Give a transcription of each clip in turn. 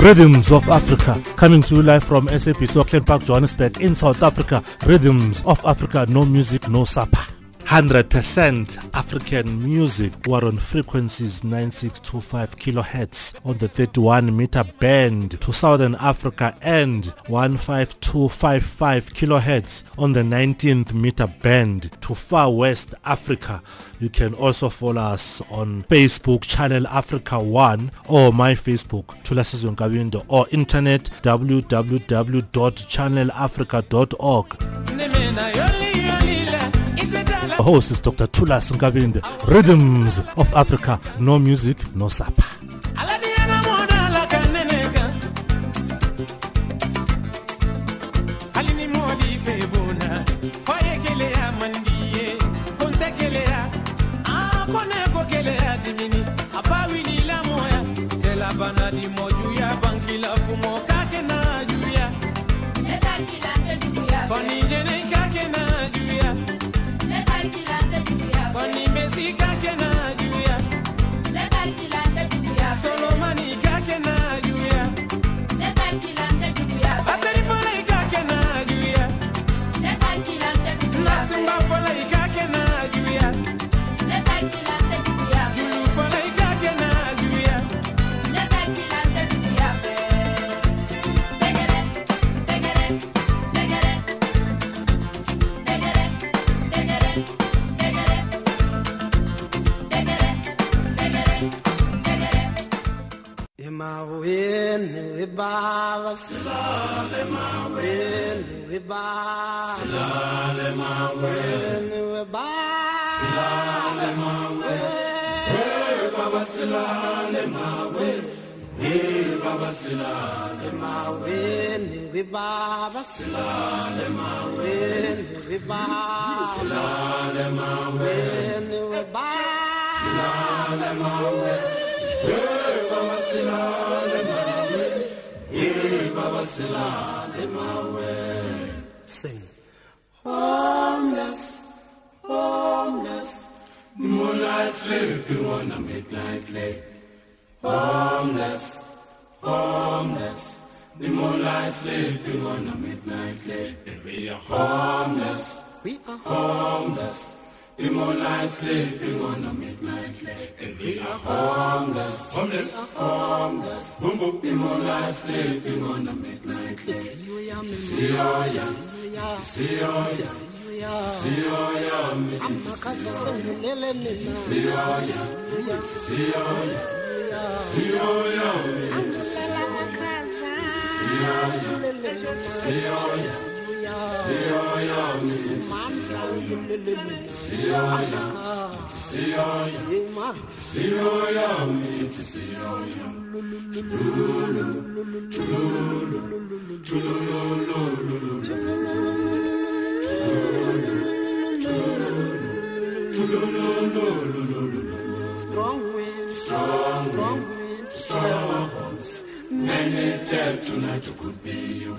Rhythms of Africa, coming to you live from SABC Auckland Park, Johannesburg, in South Africa. Rhythms of Africa, no music, no supper. 100% African music. We're on frequencies 9625 kilohertz on the 31 meter band to Southern Africa and 15255 kilohertz on the 19th meter band to far West Africa. You can also follow us on Facebook, Channel Africa 1 or my Facebook, Tulasizwe Nkabinde or internet www.channelafrica.org. Host is Dr. Tulas Nkabinde. Rhythms of Africa. No music, no supper. Sing. Homeless, homeless. Moonlight sleeping on a midnight lake Homeless homeless. The moonlight sleeping on a midnight lake we are homeless we are homeless. The moonlight sleeping on a midnight lake. And we are homeless, homeless, homeless. Boom, boom. The moonlight sleeping on a midnight lake. See oh, ya, see oh, ya, see oh, ya, see ya, amakasa sengilele mina siya siya siya angilela makhaza siya siya Strong wind, strong, wind, strong winds. Many dead tonight who could be you.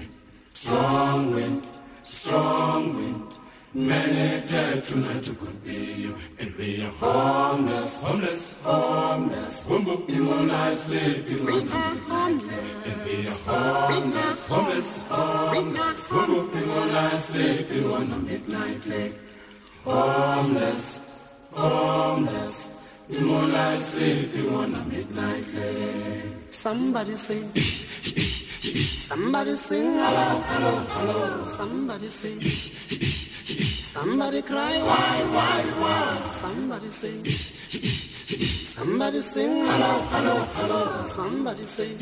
Strong wind, strong wind. Many dead tonight who could be you. And we are homeless, homeless, homeless. Boom, boom, immobilized, sleeping the homeless. And we are homeless, homeless, homeless. Boom, boom, immobilized, sleeping on a midnight lake. Homeless, homeless. Immobilized, sleeping on a midnight lake. Somebody say. Somebody sing hello, hello, hello. Somebody sing. Somebody cry, why, why, why? Somebody sing. Somebody sing hello, hello, hello. Somebody sing.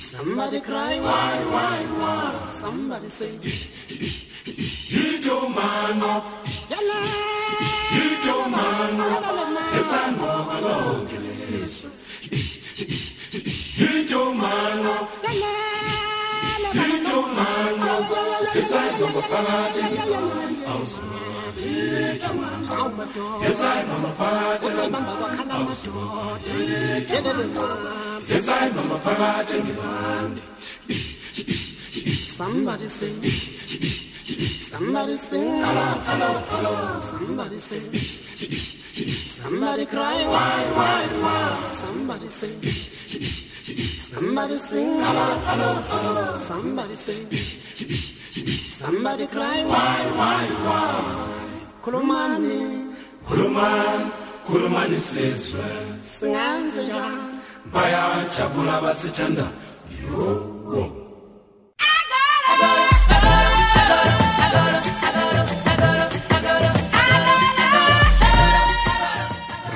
Somebody cry, why, why, why? Somebody sing. Hit your man up. Hit you don't mind if I walk along You don't mind You don't mind if I walk along Yes, I'm a part. Yes, I'm a part. Somebody say. Somebody sing. Hello, hello, hello. Somebody sing. Somebody cry. Why, why, why? Somebody sing. Somebody sing, hello, hello, hello. Somebody sing. Somebody cry, why, why, why? Kulumani, khulumani khulumani sizwe singenze njani? bayajabula basithanda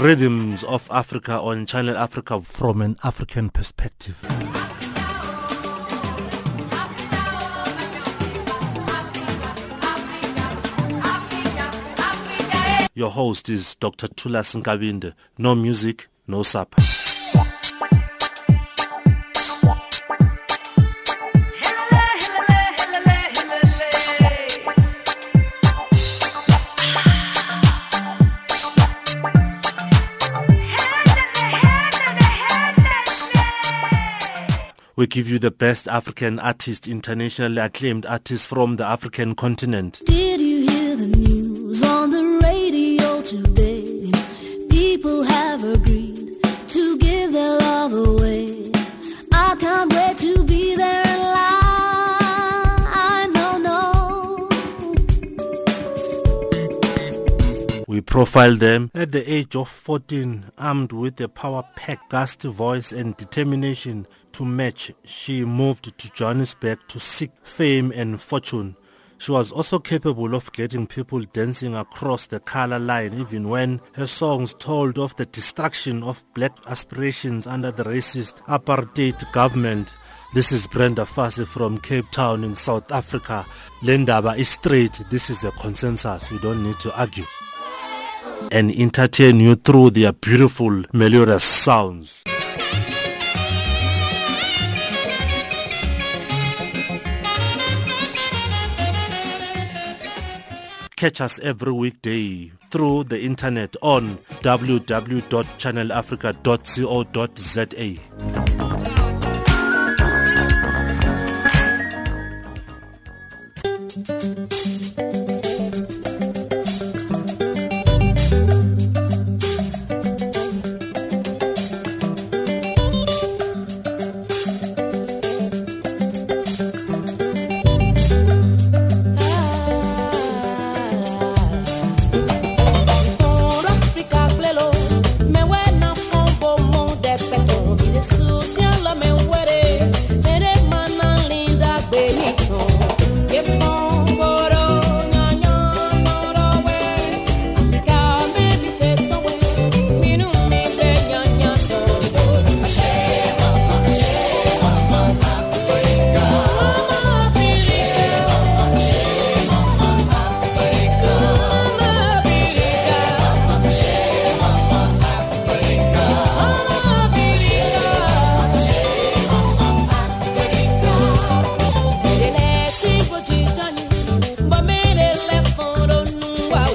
Rhythms of Africa on Channel Africa from an African perspective. Your host is Dr. Tulas Nkabinde. No music, no supper. We give you the best African artists, internationally acclaimed artists from the African continent. Did you hear the news on the radio today? People have agreed to give their love away. I can't wait to be there in line. No, no. We profile them at the age of 14, armed with a power-packed, gusty voice and determination to match. She moved to Johannesburg to seek fame and fortune. She was also capable of getting people dancing across the color line even when her songs told of the destruction of black aspirations under the racist apartheid government. This is Brenda Fassie from Cape Town in South Africa. Lendaba is straight. This is a consensus. We don't need to argue. And entertain you through their beautiful melodious sounds. Catch us every weekday through the internet on www.channelafrica.co.za. Por África,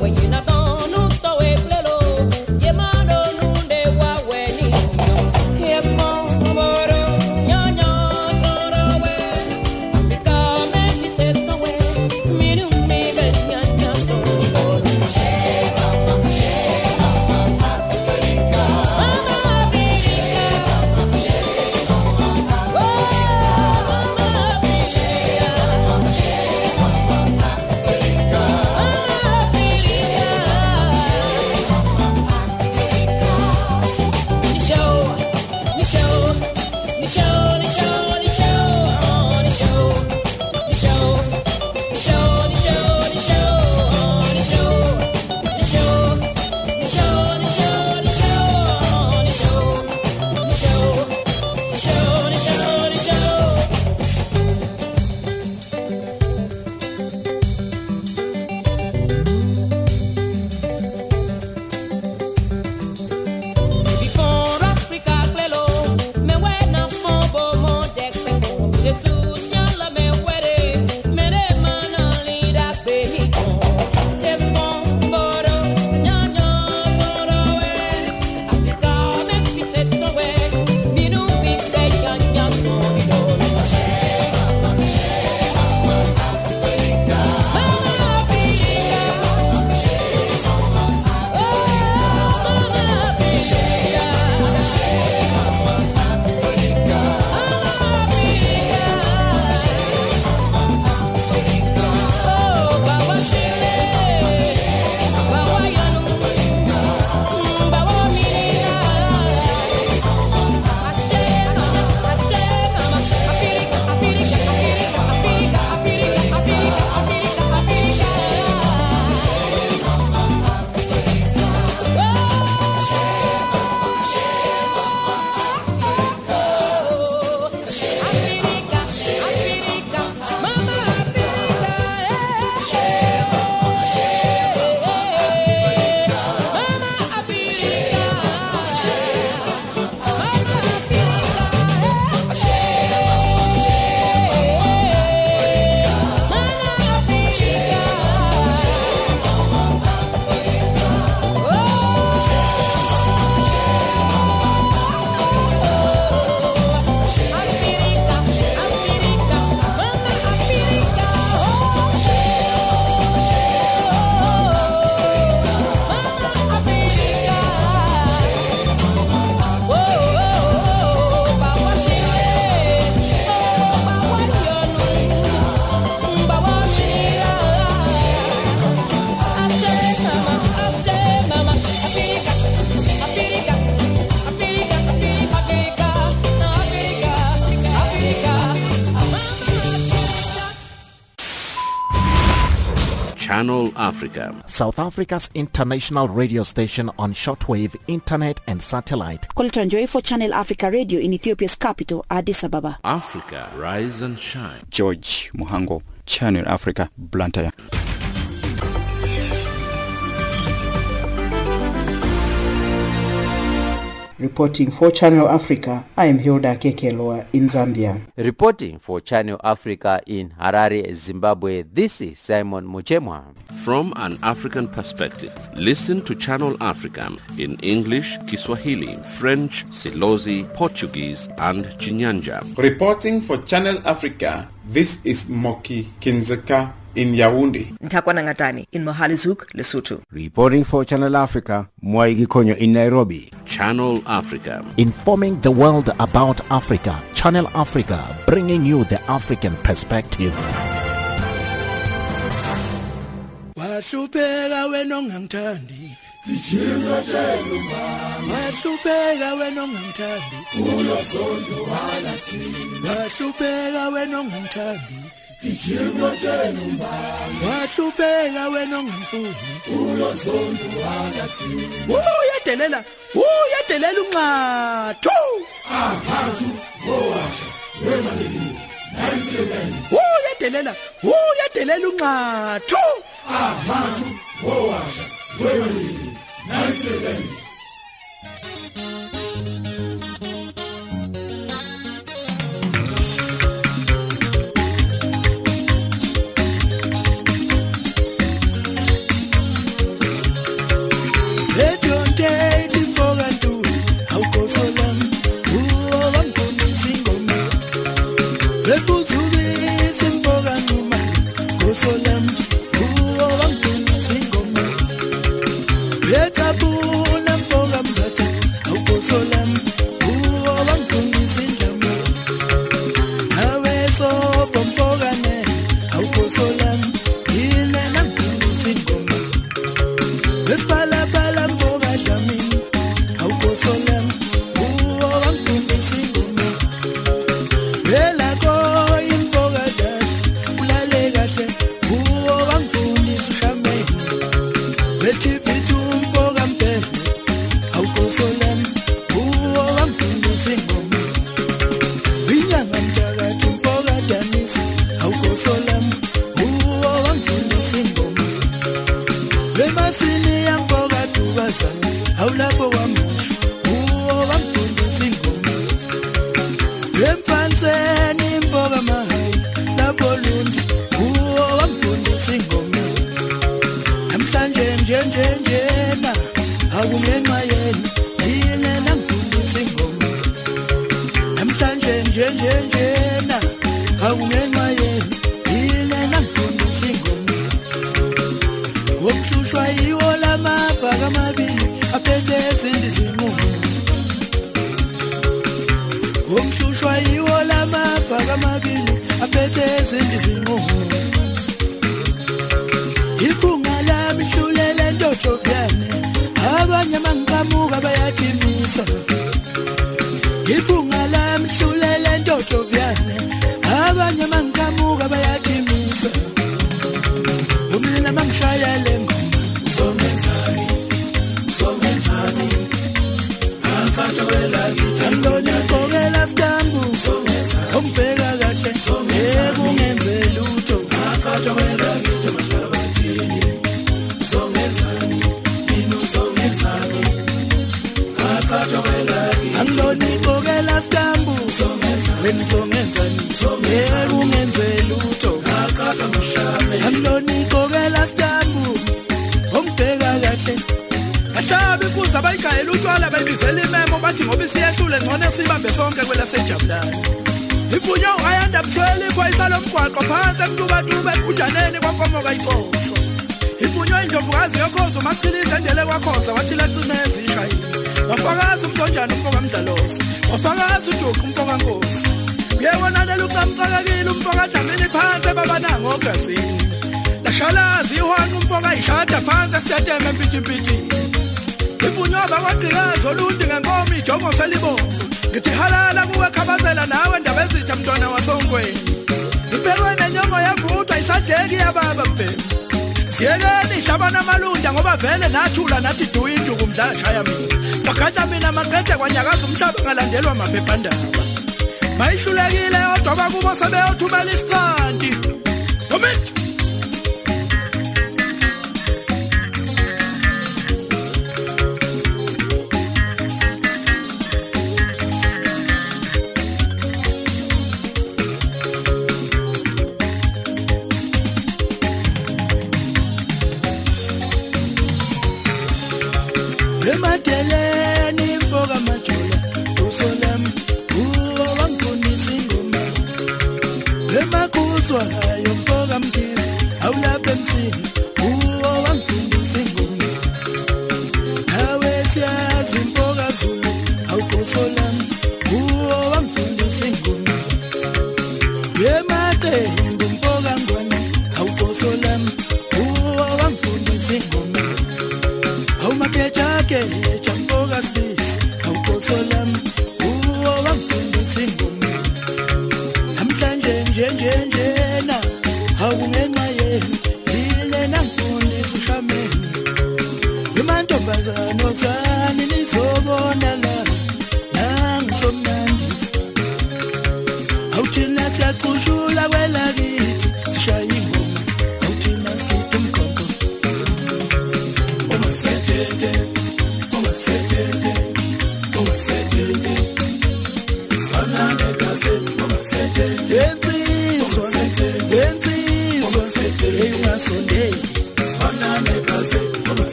when you're not. Africa's international radio station on shortwave, internet and satellite. Kuletwa Njoi for Channel Africa Radio in Ethiopia's capital, Addis Ababa. Africa, rise and shine. George Muhango, Channel Africa, Blantyre. Reporting for Channel Africa, I am Hilda Kekelwa in Zambia. Reporting for Channel Africa in Harare, Zimbabwe, this is Simon Muchemwa. From an African perspective, listen to Channel Africa in English, Kiswahili, French, Silozi, Portuguese, and Chinyanja. Reporting for Channel Africa, this is Moki Kinzeka in Yaoundé. Ntakwana Ngatani in Mohalizuk, Lesotho. Reporting for Channel Africa, Mwaigi Konyo in Nairobi. Channel Africa. Informing the world about Africa. Channel Africa, bringing you the African perspective. wahlupheka wena ongangithandi wahlupheka wena ongangithandi wahlupheka wena ongangithandi Ngiyinqotshela umbamba washubeka wena ongamfuni ulozondu wakathi uyadelela uyadelela unxathu aphathu bowasha wena lini nangisebenza uyadelela uyadelela unxathu aphathu bowasha wena lini nangisebenza Solo fuga. wakhoza wathi lacina ezishayile wafakaza umntonjana umfokamdlalosi wafakaza ujuqu umfokankosi uyewonanela uqamqakekile umfokadlamini phansi ebabanango ogazini lashalazi ihwanqa umfokayishada phansi esitateme empitshimpitshini ibunyoba kwagqikazi olundi ngenkomo ijongo selibomvu. Ngithi halala kuwekhabazela nawe ndaba ezitsha mntwana wasonkweni impelweni enyongo yevuthwa isadleki yababa mbhemu. Siyekeni hlabana amalunda ngoba vele nathula nathi duyinduku mdla shaya mina bagada mina maqede kwanyakaza umhlaba ngalandelwa maphephandaba. Mayihlulekile yodwa bakubo sebeyothumela isiqanti moment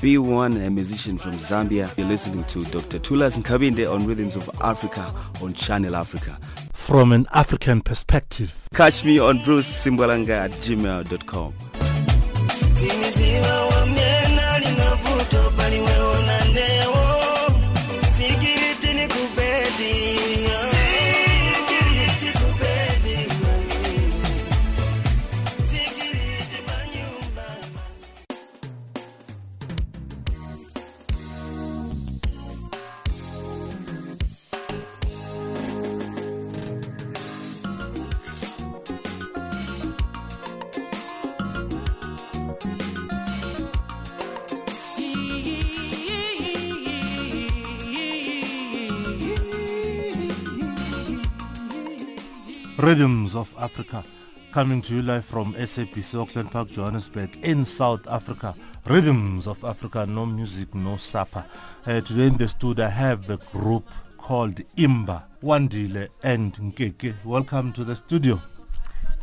B1, a musician from Zambia. You're listening to Dr. Tulas Nkabinde on Rhythms of Africa on Channel Africa. From an African perspective. Catch me on Bruce Simbalanga at gmail.com. Rhythms of Africa coming to you live from SABC Auckland Park, Johannesburg in South Africa. Rhythms of Africa, no music, no supper. Uh, today in the studio I have the group called Imba, Wandile and Nkeke. Welcome to the studio.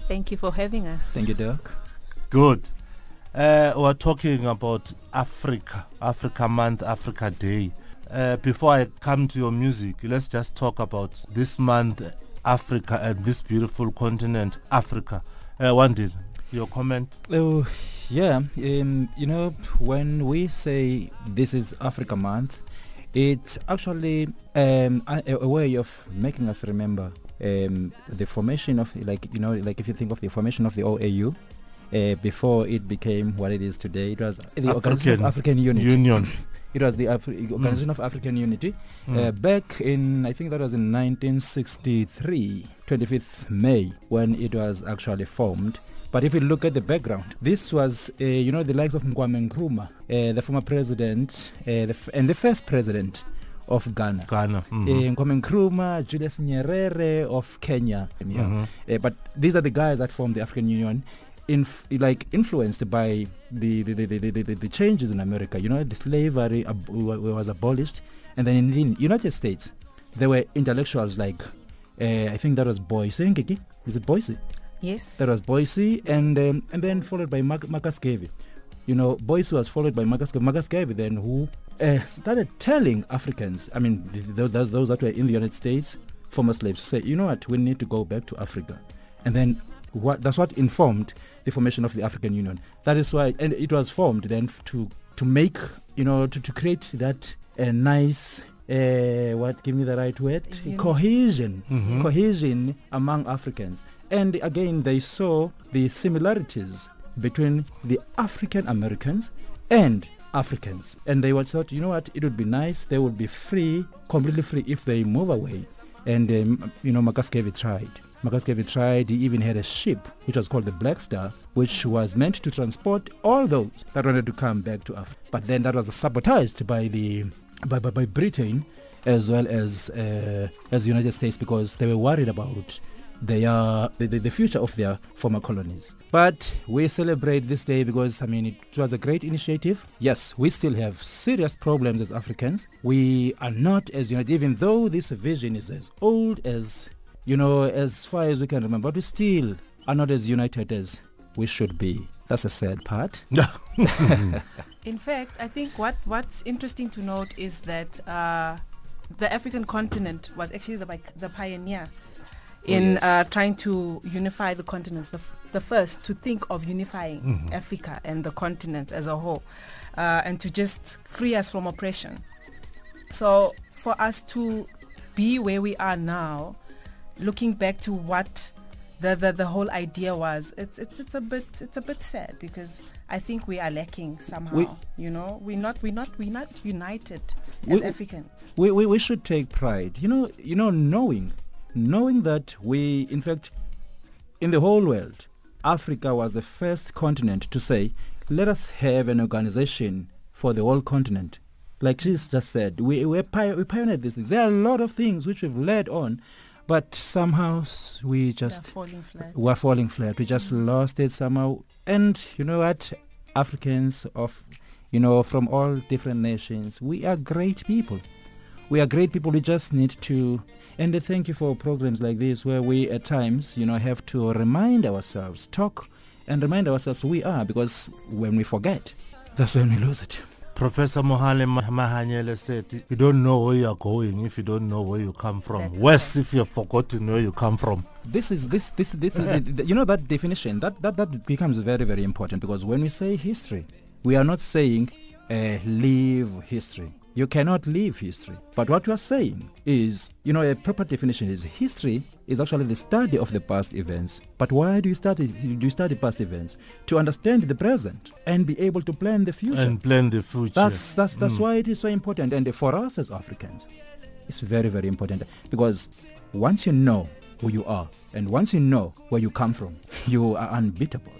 Thank you for having us. Thank you, Dirk. Good. Uh, we're talking about Africa, Africa Month, Africa Day. Uh, before I come to your music, let's just talk about this month, Africa, and this beautiful continent, Africa. Uh, Wandile, your comment? Oh, yeah. Um, you know, when we say this is Africa Month, it's actually um, a, a way of making us remember um, the formation of, like, you know, like if you think of the formation of the OAU, uh, before it became what it is today, it was the Organization of African Unity. Union. It was the Afri- Organization of African Unity. Mm. Uh, back in, I think that was in 1963, 25th May, when it was actually formed. But if you look at the background, this was, uh, you know, the likes of Kwame Nkrumah, uh, the former president, uh, the f- and the first president of Ghana. Ghana. mhm. Uh, Kwame Nkrumah, Julius Nyerere of Kenya. Yeah. Mhm. Uh, but these are the guys that formed the African Union, inf- like influenced by the the, the, the, the, the, changes in America. You know, the slavery ab- was abolished, and then in the United States, there were intellectuals like, uh, I think that was Boise. Is it Boise? Yes. That was Boise, and um, and then followed by Mar- Marcus Garvey. You know, Boise was followed by Marcus. Marcus Garvey then who uh, started telling Africans, I mean, th- th- those, those that were in the United States, former slaves, say, you know what, we need to go back to Africa. And then what, that's what informed the formation of the African Union. That is why, and it was formed then to to make, you know, to, to create that uh, nice, uh, what, give me the right word, Unity. cohesion, Mhm. cohesion among Africans. And again, they saw the similarities between the African Americans and Africans. And they would thought, you know what, it would be nice, they would be free, completely free if they move away. And, um, you know, Marcus tried. Marcus tried, he even had a ship, which was called the Black Star, which was meant to transport all those that wanted to come back to Africa. But then that was sabotaged by the by, by, by Britain as well as uh, as the United States because they were worried about their the, the, the future of their former colonies. But we celebrate this day because I mean it was a great initiative. Yes, we still have serious problems as Africans. We are not as united, even though this vision is as old as you know as far as we can remember. But we still are not as united as we should be. That's a sad part. In fact, I think what what's interesting to note is that uh, the African continent was actually the pi- the pioneer in yes. uh, trying to unify the continents. The, f- the first to think of unifying Mhm. Africa and the continent as a whole, uh, and to just free us from oppression. So for us to be where we are now, looking back to what the, the, the whole idea was, it's, it's it's a bit it's a bit sad because I think we are lacking somehow. We- you know, we're not we're not we're not united as We- Africans. we, we, we should take pride you know you know knowing knowing that we in fact in the whole world africa was the first continent to say let us have an organization for the whole continent like she's just said we we, we pioneered these things there are a lot of things which we've led on but somehow we just falling flat. we're falling flat. We just mm. lost it somehow. And you know what? Africans of you know from all different nations we are great people. We are great people. We just need to and thank you for programs like this where we at times you know have to remind ourselves talk and remind ourselves we are because when we forget that's when we lose it Professor Mohale Ma- Mahanyele said, you don't know where you are going if you don't know where you come from. Worse if you have forgotten where you come from. this is this this this the- the- you know that definition that, that that becomes very very important because when we say history we are not saying uh, leave history you cannot leave history. But what you are saying is you know a proper definition is history is actually the study of the past events. But why do you study do you study past events? To understand the present and be able to plan the future. And plan the future. that's that's that's Mm. why it is so important. And for us as africans it's very very important. Because once you know who you are and once you know where you come from you are unbeatable.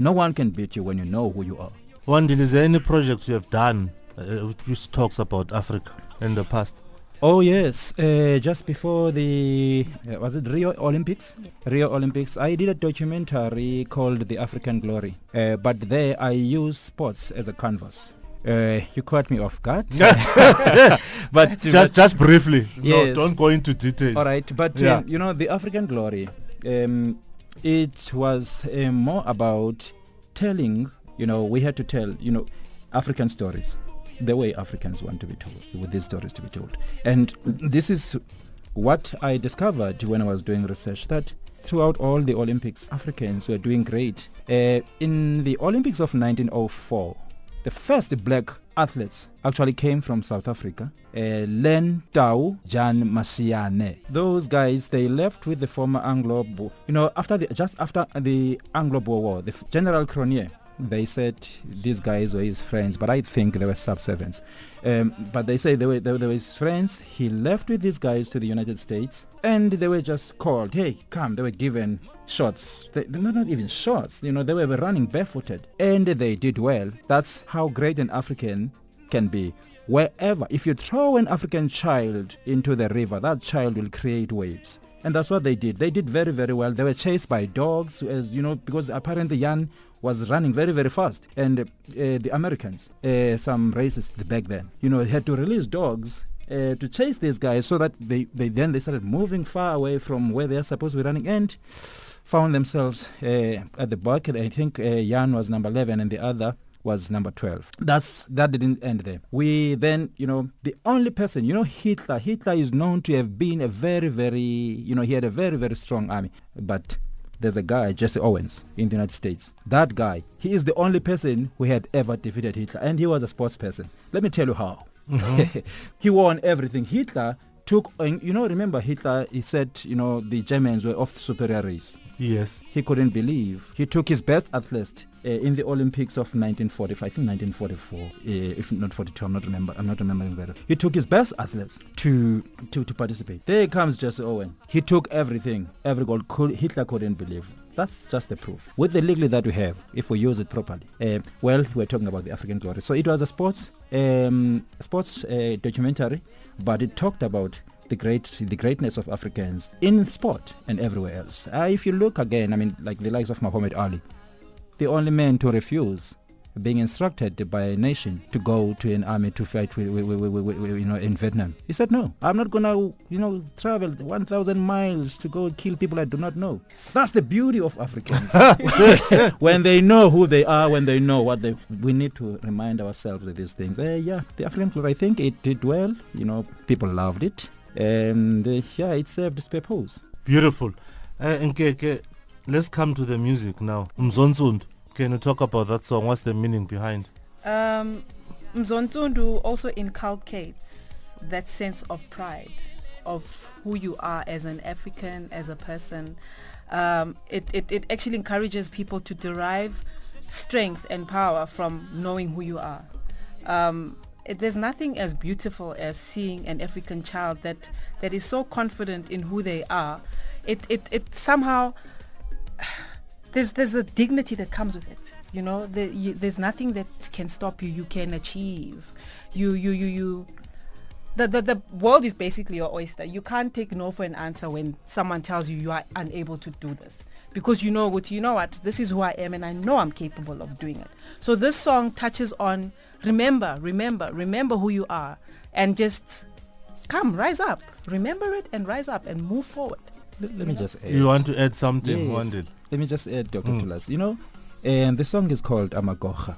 No one can beat you when you know who you are. Wandil, is there any projects you have done uh, which- which talks about Africa in the past? Oh yes, uh, just before the uh, was it Rio Olympics? Rio Olympics. I did a documentary called The African Glory, uh, but there I use sports as a canvas. Uh, you caught me off guard, but Just- just briefly. No, Yes. don't go into details. All right, but Yeah. um, you know the African Glory. Um, it was uh, more about telling. You know, we had to tell. You know, African stories, the way Africans want to be told, with these stories to be told. And this is what I discovered when I was doing research that throughout all the Olympics, Africans were doing great. Uh, in the Olympics of 1904, the first black athletes actually came from South Africa. Uh, Len Tau, Jan Masiane. Those guys, they left with the former Anglo, Bo- you know, after the, just after the Anglo-Boer War, the General Cronjé, they said these guys were his friends, but I think they were sub-servants. Um, but they say they were, they, they were his friends. He left with these guys to the United States, and they were just called, hey, come. They were given shots. They, they're not even shots. You know, they were running barefooted, and they did well. That's how great an African can be wherever if you throw an african child into the river that child will create waves and that's what they did they did very very well they were chased by dogs as you know because apparently jan was running very very fast and uh, the americans uh, some racists back then you know had to release dogs uh, to chase these guys so that they, they then they started moving far away from where they're supposed to be running and found themselves uh, at the bucket. I think uh, Jan was number 11 and the other was number 12. That's that didn't end there. We then, you know, the only person, you know, Hitler. Hitler is known to have been a very, very, you know, he had a very, very strong army. But there's a guy, Jesse Owens, in the United States. That guy, he is the only person who had ever defeated Hitler, and he was a sports person. Let me tell you how. Mhm. he won everything. Hitler took, you know, remember Hitler, he said, you know, the Germans were of the superior race. Yes. He couldn't believe. He took his best athletes uh, in the Olympics of 1945, I think 1944, uh, if not 42, I'm not remember, I'm not remembering better. He took his best athletes to, to, to participate. There comes Jesse Owen. He took everything, every goal. Could, Hitler couldn't believe. That's just the proof. With the legally that we have, if we use it properly. Uh, well, we're talking about the African glory. So it was a sports, um, sports uh, documentary, but it talked about the great the greatness of Africans in sport and everywhere else. Uh, if you look again, I mean, like the likes of Muhammad Ali, the only man to refuse being instructed by a nation to go to an army to fight with, with, with, with, with, with, you know in Vietnam. He said no. I'm not gonna you know travel 1,000 miles to go kill people I do not know. That's the beauty of Africans. when they know who they are, when they know what they, we need to remind ourselves of these things. Uh, yeah, the African club, I think it did well. You know, people loved it, and uh, yeah, it served its purpose. Beautiful. Uh, Nkeke, let's come to the music now. Mzonzund, can you talk about that song? What's the meaning behind? Um, Mzontundu also inculcates that sense of pride of who you are as an African, as a person. Um, it, it, it actually encourages people to derive strength and power from knowing who you are. Um, it, there's nothing as beautiful as seeing an African child that, that is so confident in who they are. It, it, it somehow there's there's the dignity that comes with it. You know, the, you, there's nothing that can stop you. You can achieve. You you you you. The, the the world is basically your oyster. You can't take no for an answer when someone tells you you are unable to do this because you know what you know what this is who I am and I know I'm capable of doing it. So this song touches on remember, remember, remember who you are and just come rise up. Remember it and rise up and move forward. Let, let me just add. You want to add something, Yes. Wandile? Let me just add, Dr. Mm. Tulas. You know, and the song is called Amagocha.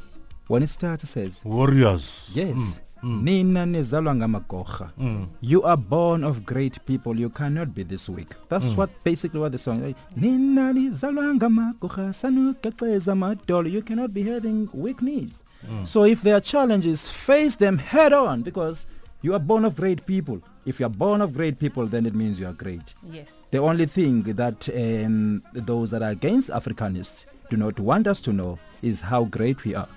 When it starts, it says, Warriors. Yes. Nina nizalwa ngamagocha. Mm. You are born of great people. You cannot be this weak. That's Mm. what basically what the song is. Nina nizalwa ngamagocha. Sanukexeza madolo. You cannot be having weak knees. Mm. So if there are challenges, face them head on because you are born of great people. If you are born of great people, then it means you are great. Yes. The only thing that um, those that are against Africanists do not want us to know is how great we are.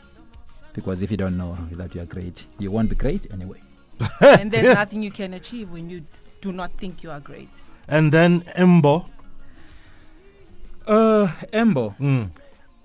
Because if you don't know that you are great, you won't be great anyway. and there's nothing you can achieve when you do not think you are great. And then Embo. Uh, Embo. Mm.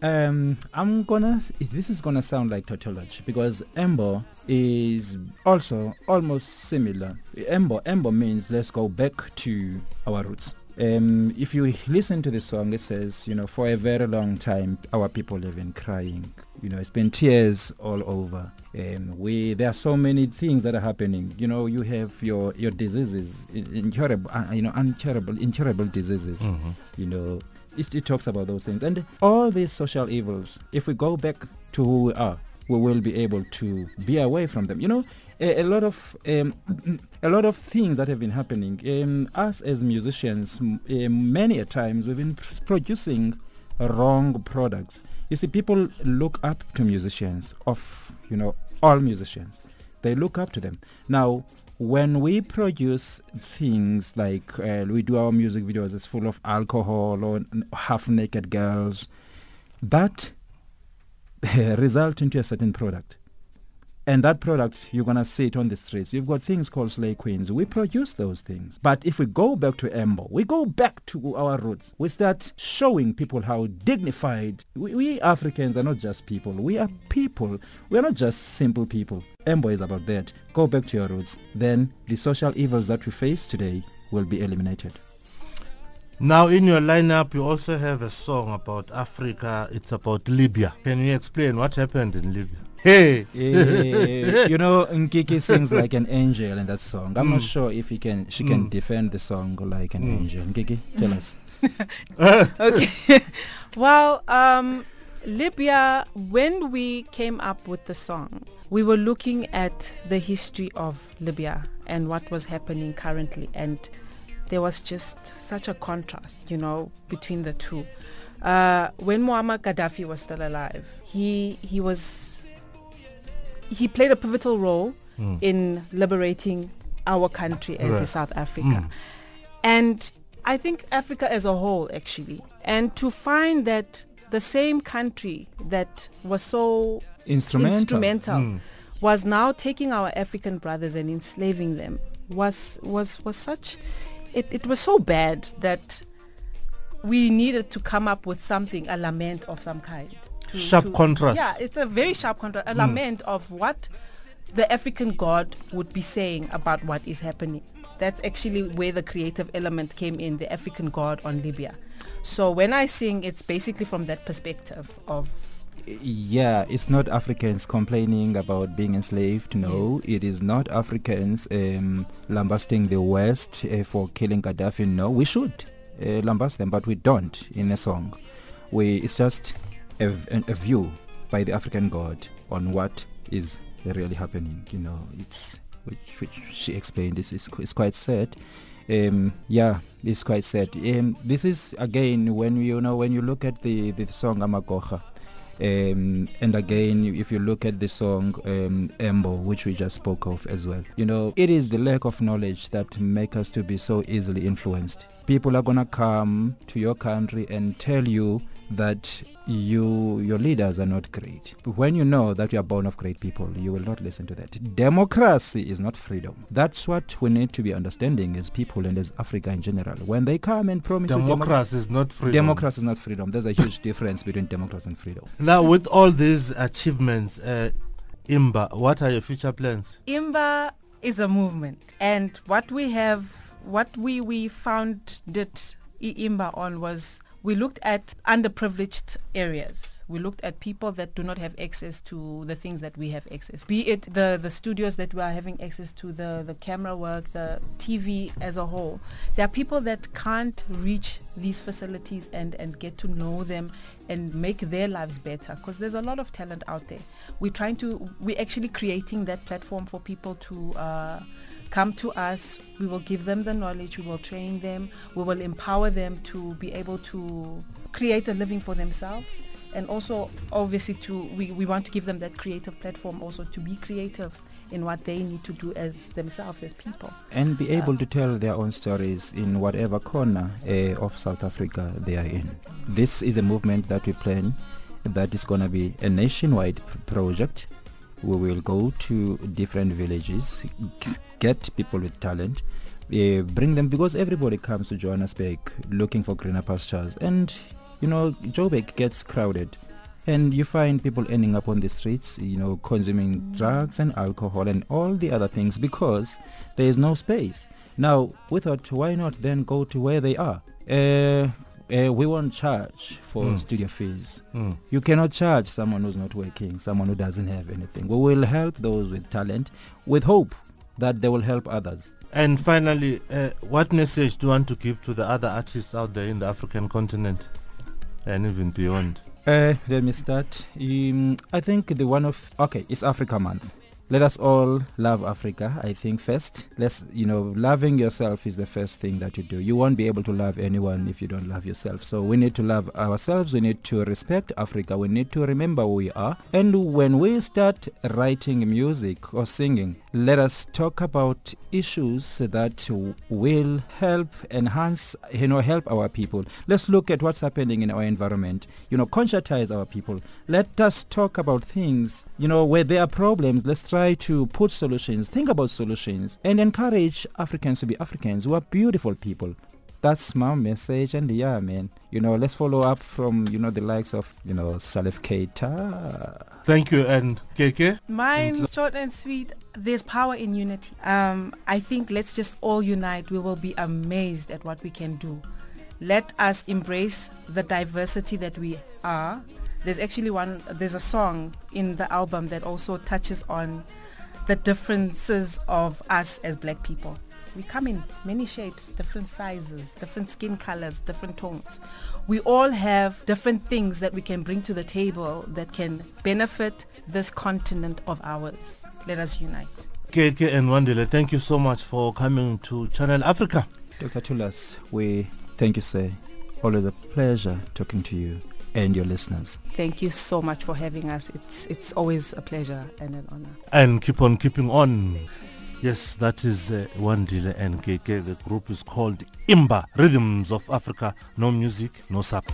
Um, I'm gonna. This is gonna sound like tautology because Embo is also almost similar. Embo, Embo means let's go back to our roots. Um, if you listen to the song, it says, you know, for a very long time, our people have been crying. You know, it's been tears all over. Um, we there are so many things that are happening. You know, you have your your diseases, incurable, uh, you know, incurable, incurable diseases. Mhm. You know, it, it talks about those things and all these social evils. If we go back to who we are, we will be able to be away from them. You know, a, a lot of um, a lot of things that have been happening. Um, us as musicians, m- um, many a times we've been pr- producing wrong products. You see, people look up to musicians of you know all musicians. They look up to them. Now, when we produce things like uh, we do our music videos, it's full of alcohol or half-naked girls, that result into a certain product. and that product you're gonna see it on the streets. You've got things called slay queens. We produce those things. But if we go back to Embo, we go back to our roots. We start showing people how dignified we, we Africans are not just people. We are people. We are not just simple people. Embo is about that. Go back to your roots. Then the social evils that we face today will be eliminated. Now, in your lineup, you also have a song about Africa. It's about Libya. Can you explain what happened in Libya? Hey, Eh, you know, Nkeke sings like an angel in that song. I'm not Mm. sure if he can, she can Mm. defend the song like an Mm. angel. Nkeke, tell us. okay. well, um, Libya, when we came up with the song, we were looking at the history of Libya and what was happening currently. And there was just such a contrast, you know, between the two. Uh, when Muammar Gaddafi was still alive, he, he was, he played a pivotal role Mm. in liberating our country as Right. South Africa. Mm. And I think Africa as a whole, actually. And to find that the same country that was so Instrumental. instrumental Mm. was now taking our African brothers and enslaving them was was was such it, it was so bad that we needed to come up with something, a lament of some kind. to- Sharp to- contrast. Yeah, it's a very sharp contrast, a Mm. lament of what the African God would be saying about what is happening. That's actually where the creative element came in, the African God on Libya. So when I sing, it's basically from that perspective of Yeah, it's not Africans complaining about being enslaved. No, it is not Africans um, lambasting the West uh, for killing Gaddafi. No, we should uh, lambast them, but we don't in a song. We it's just a, a, a view by the African God on what is really happening. You know, it's which, which she explained. This is it's quite sad. Um, yeah, it's quite sad. Um, this is again when you know when you look at the the song Amagocha. Um, and again, if you look at the song um, Embo, which we just spoke of as well, you know, it is the lack of knowledge that make us to be so easily influenced. People are gonna come to your country and tell you that you your leaders are not great. When you know that you are born of great people, you will not listen to that. Democracy is not freedom. That's what we need to be understanding as people and as Africa in general. When they come and promise you demo- Democracy is not freedom. Democracy is not freedom. There's a huge difference between democracy and freedom. Now, with all these achievements, uh, Imba, what are your future plans? IMBA is a movement, and what we have, what we we founded IMBA on was we looked at underprivileged areas. We looked at people that do not have access to the things that we have access. Be it the the studios that we are having access to, the the camera work, the TV as a whole. There are people that can't reach these facilities and and get to know them and make their lives better because there's a lot of talent out there. We're trying to, we're actually creating that platform for people to uh, come to us. We will give them the knowledge, we will train them, we will empower them to be able to create a living for themselves. And also, obviously, to we, we want to give them that creative platform also to be creative in what they need to do as themselves as people. and be able to tell their own stories in whatever corner uh, of South Africa they are in. This is a movement that we plan that is going to be a nationwide project. We will go to different villages, get people with talent, uh, bring them because everybody comes to Johannesburg looking for greener pastures. And you know Joburg gets crowded. And you find people ending up on the streets you know consuming drugs and alcohol and all the other things because there is no space. Now we thought why not then go to where they are? Uh, uh, we won't charge for Mm. studio fees Mm. you cannot charge someone who's not working someone who doesn't have anything we will help those with talent with hope that they will help others And finally, uh, what message do you want to give to the other artists out there in the African continent and even beyond? Uh, let me start. Um, I think the one of okay, it's Africa Month. Let us all love Africa. I think first, let's you know, loving yourself is the first thing that you do. You won't be able to love anyone if you don't love yourself. So we need to love ourselves. We need to respect Africa. We need to remember who we are. And when we start writing music or singing let us talk about issues that will help enhance, you know, help our people. Let's look at what's happening in our environment. You know, conscientize our people. Let us talk about things, you know, where there are problems. Let's try to put solutions, think about solutions, and encourage Africans to be Africans who are beautiful people. That's my message, and yeah, man, you know, let's follow up from you know the likes of you know Salif Keita. Thank you, and KK. Mine, short and sweet. There's power in unity. Um, I think let's just all unite. We will be amazed at what we can do. Let us embrace the diversity that we are. There's actually one. There's a song in the album that also touches on the differences of us as black people. We come in many shapes, different sizes, different skin colors, different tones. We all have different things that we can bring to the table that can benefit this continent of ours. Let us unite. KK and Wandile, thank you so much for coming to Channel Africa. Dr. Tulas, we thank you, sir. Always a pleasure talking to you and your listeners. Thank you so much for having us. It's it's always a pleasure and an honor. And keep on keeping on. Yes, that is uh, Wandile and KK. The group is called IMBA, Rhythms of Africa. No music, no sap.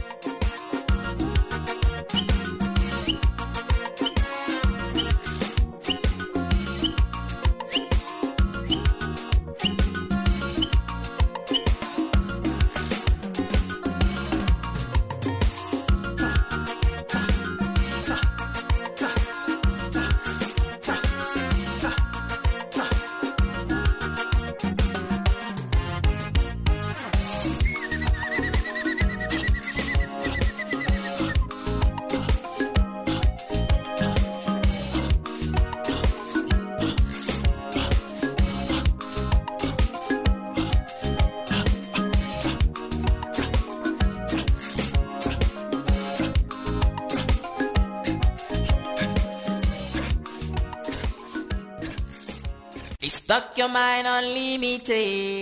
Your mind unlimited.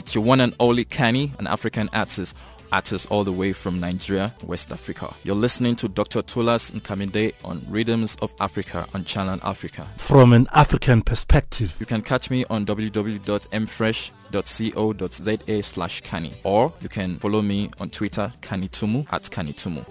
It's your one and only Kenny, an African artist, artist all the way from Nigeria, West Africa. You're listening to Dr. Tulas Nkabinde on Rhythms of Africa on Channel Africa. From an African perspective. You can catch me on www.mfresh.co.za slash Kani or you can follow me on Twitter, Kanitumu at Kanitumu.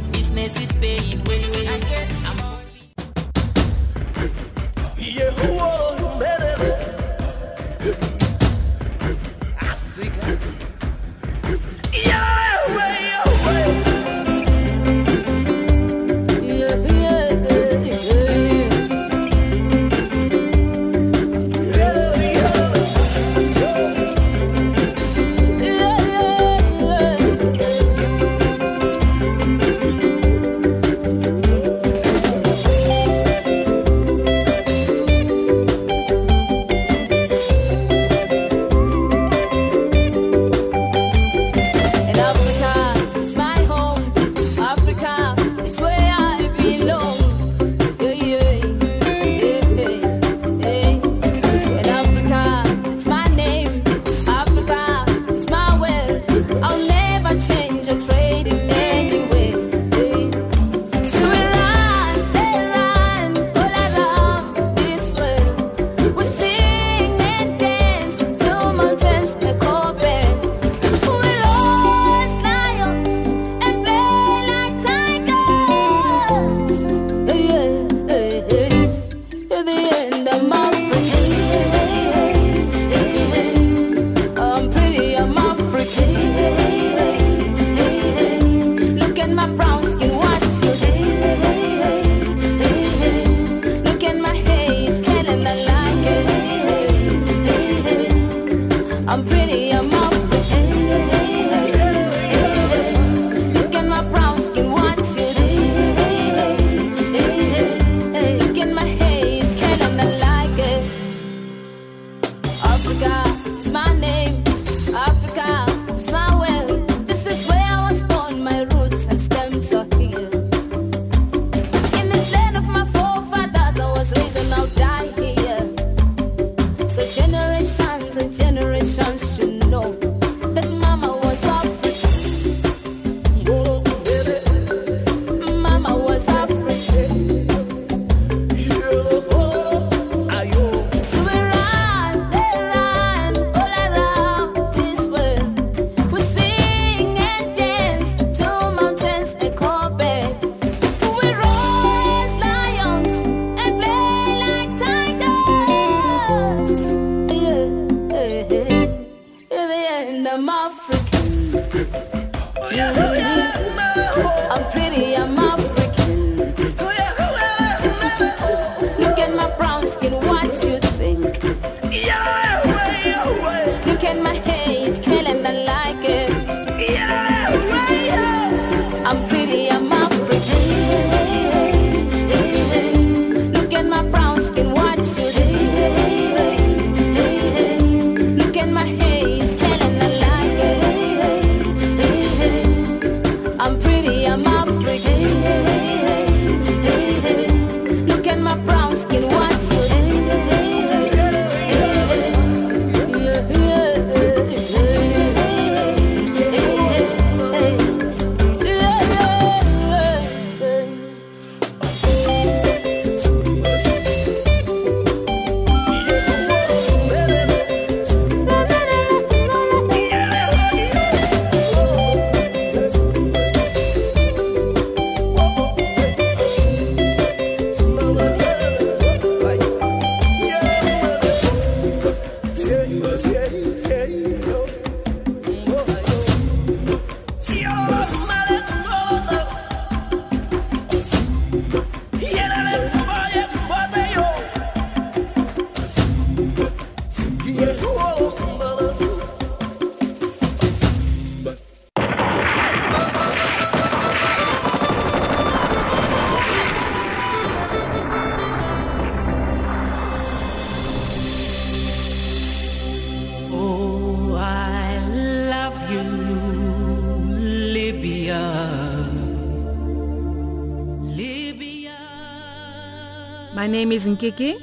Name is Nkeke.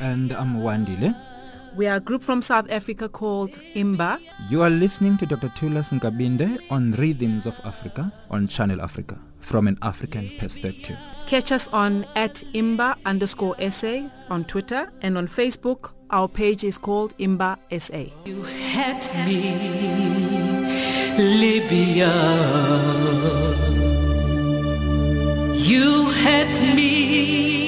And I'm Wandile. We are a group from South Africa called Imba. You are listening to Dr. Tulas Nkabinde on Rhythms of Africa on Channel Africa from an African perspective. Catch us on at Imba underscore SA on Twitter and on Facebook. Our page is called Imba SA. You had me, Libya. You had me,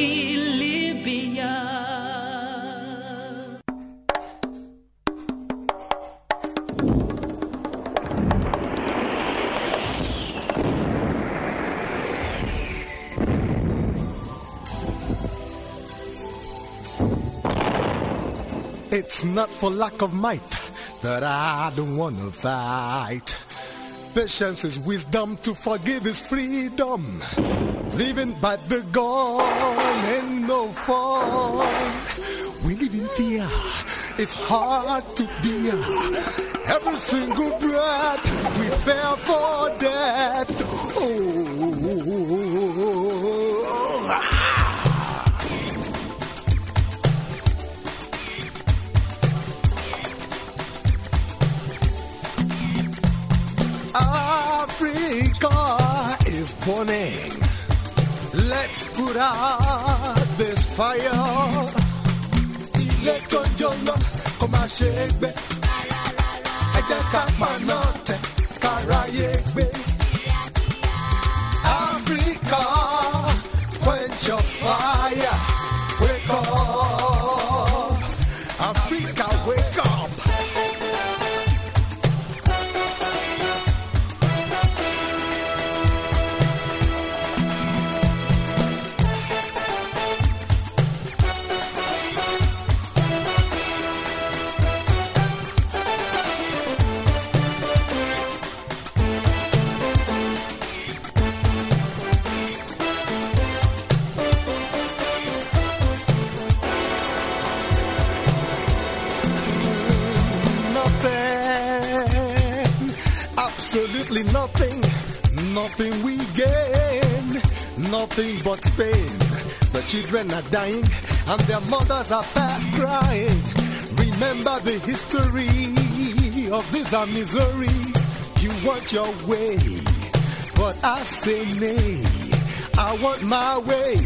It's not for lack of might that I don't wanna fight. Patience is wisdom, to forgive is freedom. Living by the gun and no fun. We live in fear, it's hard to bear. Every single breath we fear for death. Oh. Africa is burning. Let's put out this fire. Ilé tó jóná kó má ṣe é gbé. Ẹ jẹ́ ká paná tẹ̀ káráyé gbé. Africa, quench your fire. Wake up. Nothing we gain, nothing but pain. The children are dying and their mothers are fast crying. Remember the history of this our misery. You want your way, but I say nay. I want my way,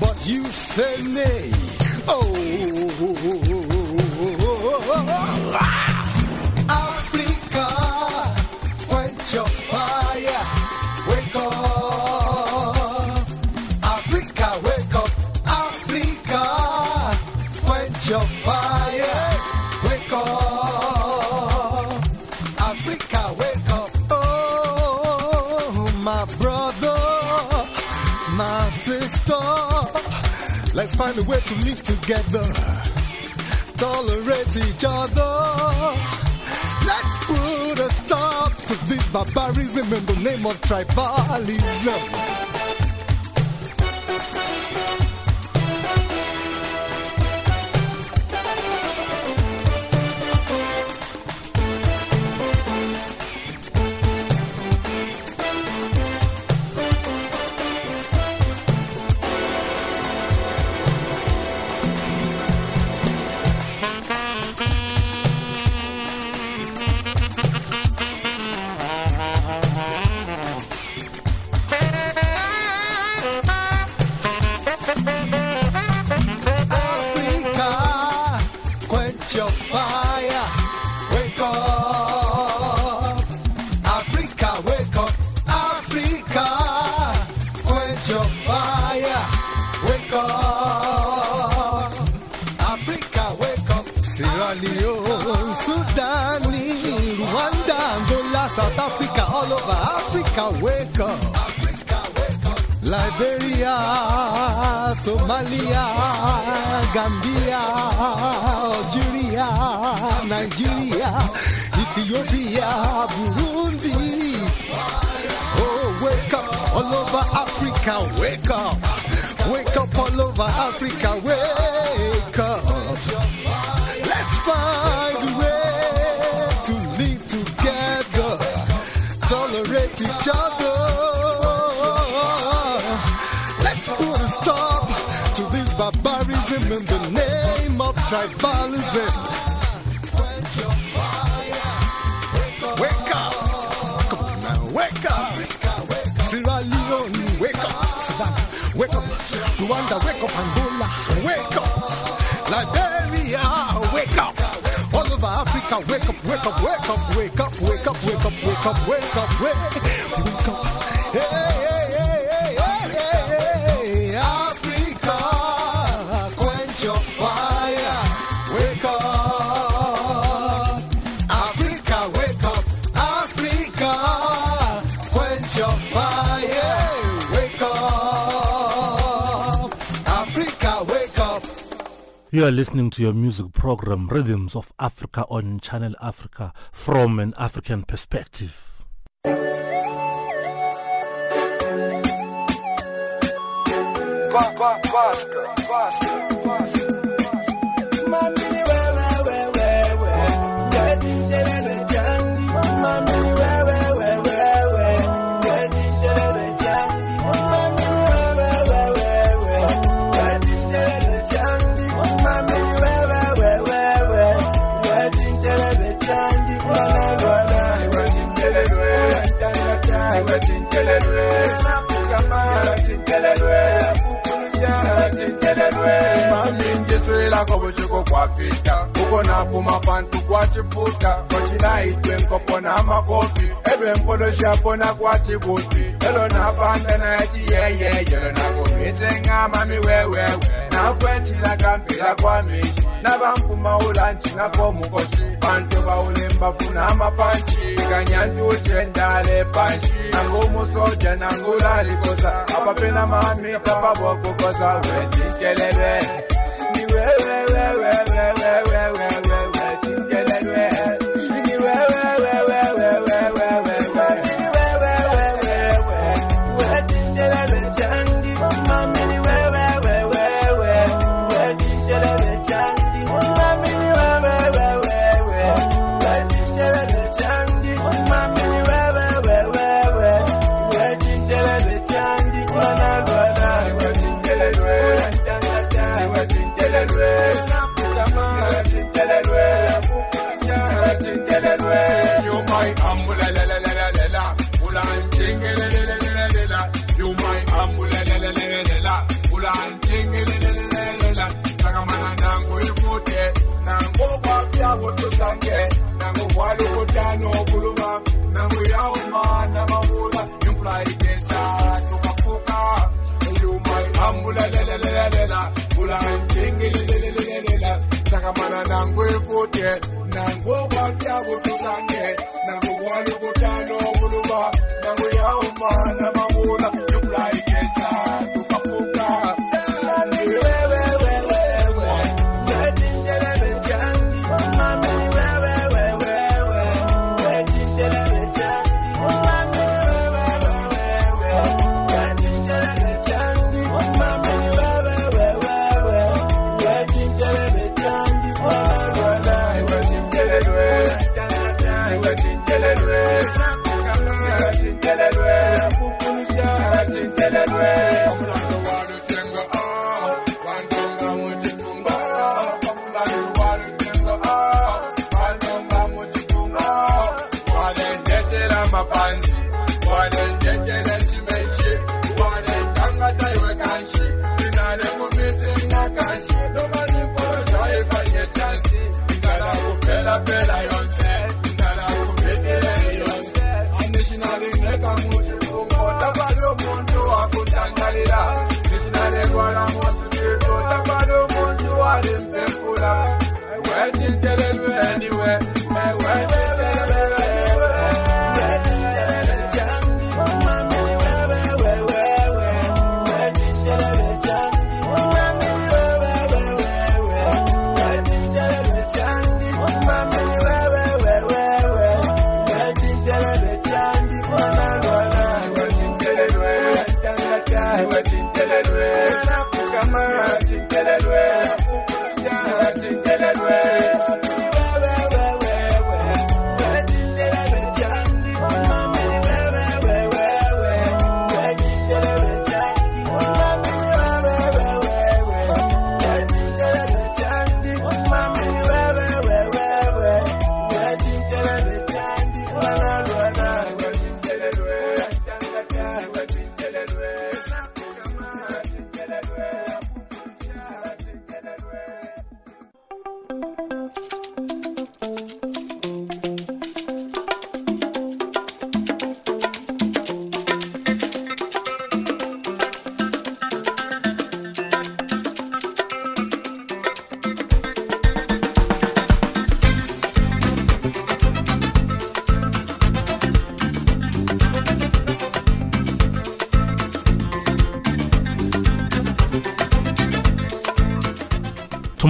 but you say nay. Oh. Find a way to live together, tolerate each other. Let's put a stop to this barbarism in the name of tribalism. South Africa, all over Africa, wake up. Liberia, Somalia, Gambia, Algeria, Nigeria, Ethiopia, Burundi. Oh, wake up all over Africa, wake up. Wake up all over Africa, wake up. Let's find a way tribalism. Wake up! Come wake up! Sierra Leone, wake up! Sudan, wake up! Rwanda, wake up! Angola, wake up! Liberia, wake up! All over Africa, wake up, wake up, wake up, wake up, wake up, wake up, wake up, wake up, wake, wake up! You are listening to your music program, Rhythms of Africa on Channel Africa from an African perspective. kwako kuchiko kwafika uko napuma pantu kwachiputa kochinaitwe nkopona makopi edwe mpoloshapona kwachibuti elo napanda nayachiyeyeye lo nakumitseng'ama miwewewe nakwechilaka mpila kwamishi nabampuma ulanchinakomukoshi bantu bawulembafuna amapanchi kanyantute ndale panchi. Nangumusoja nangulali kosa abapena mamita babokukosa wendikelebe yeah no kuluma. Na muyauma na mabula imply tesa tukafuka. Yumai ambula na na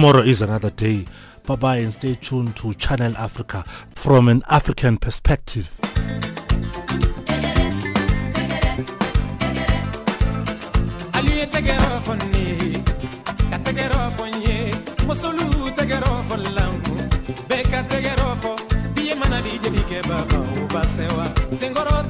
Tomorrow is another day. Bye bye and stay tuned to Channel Africa from an African perspective. tengoro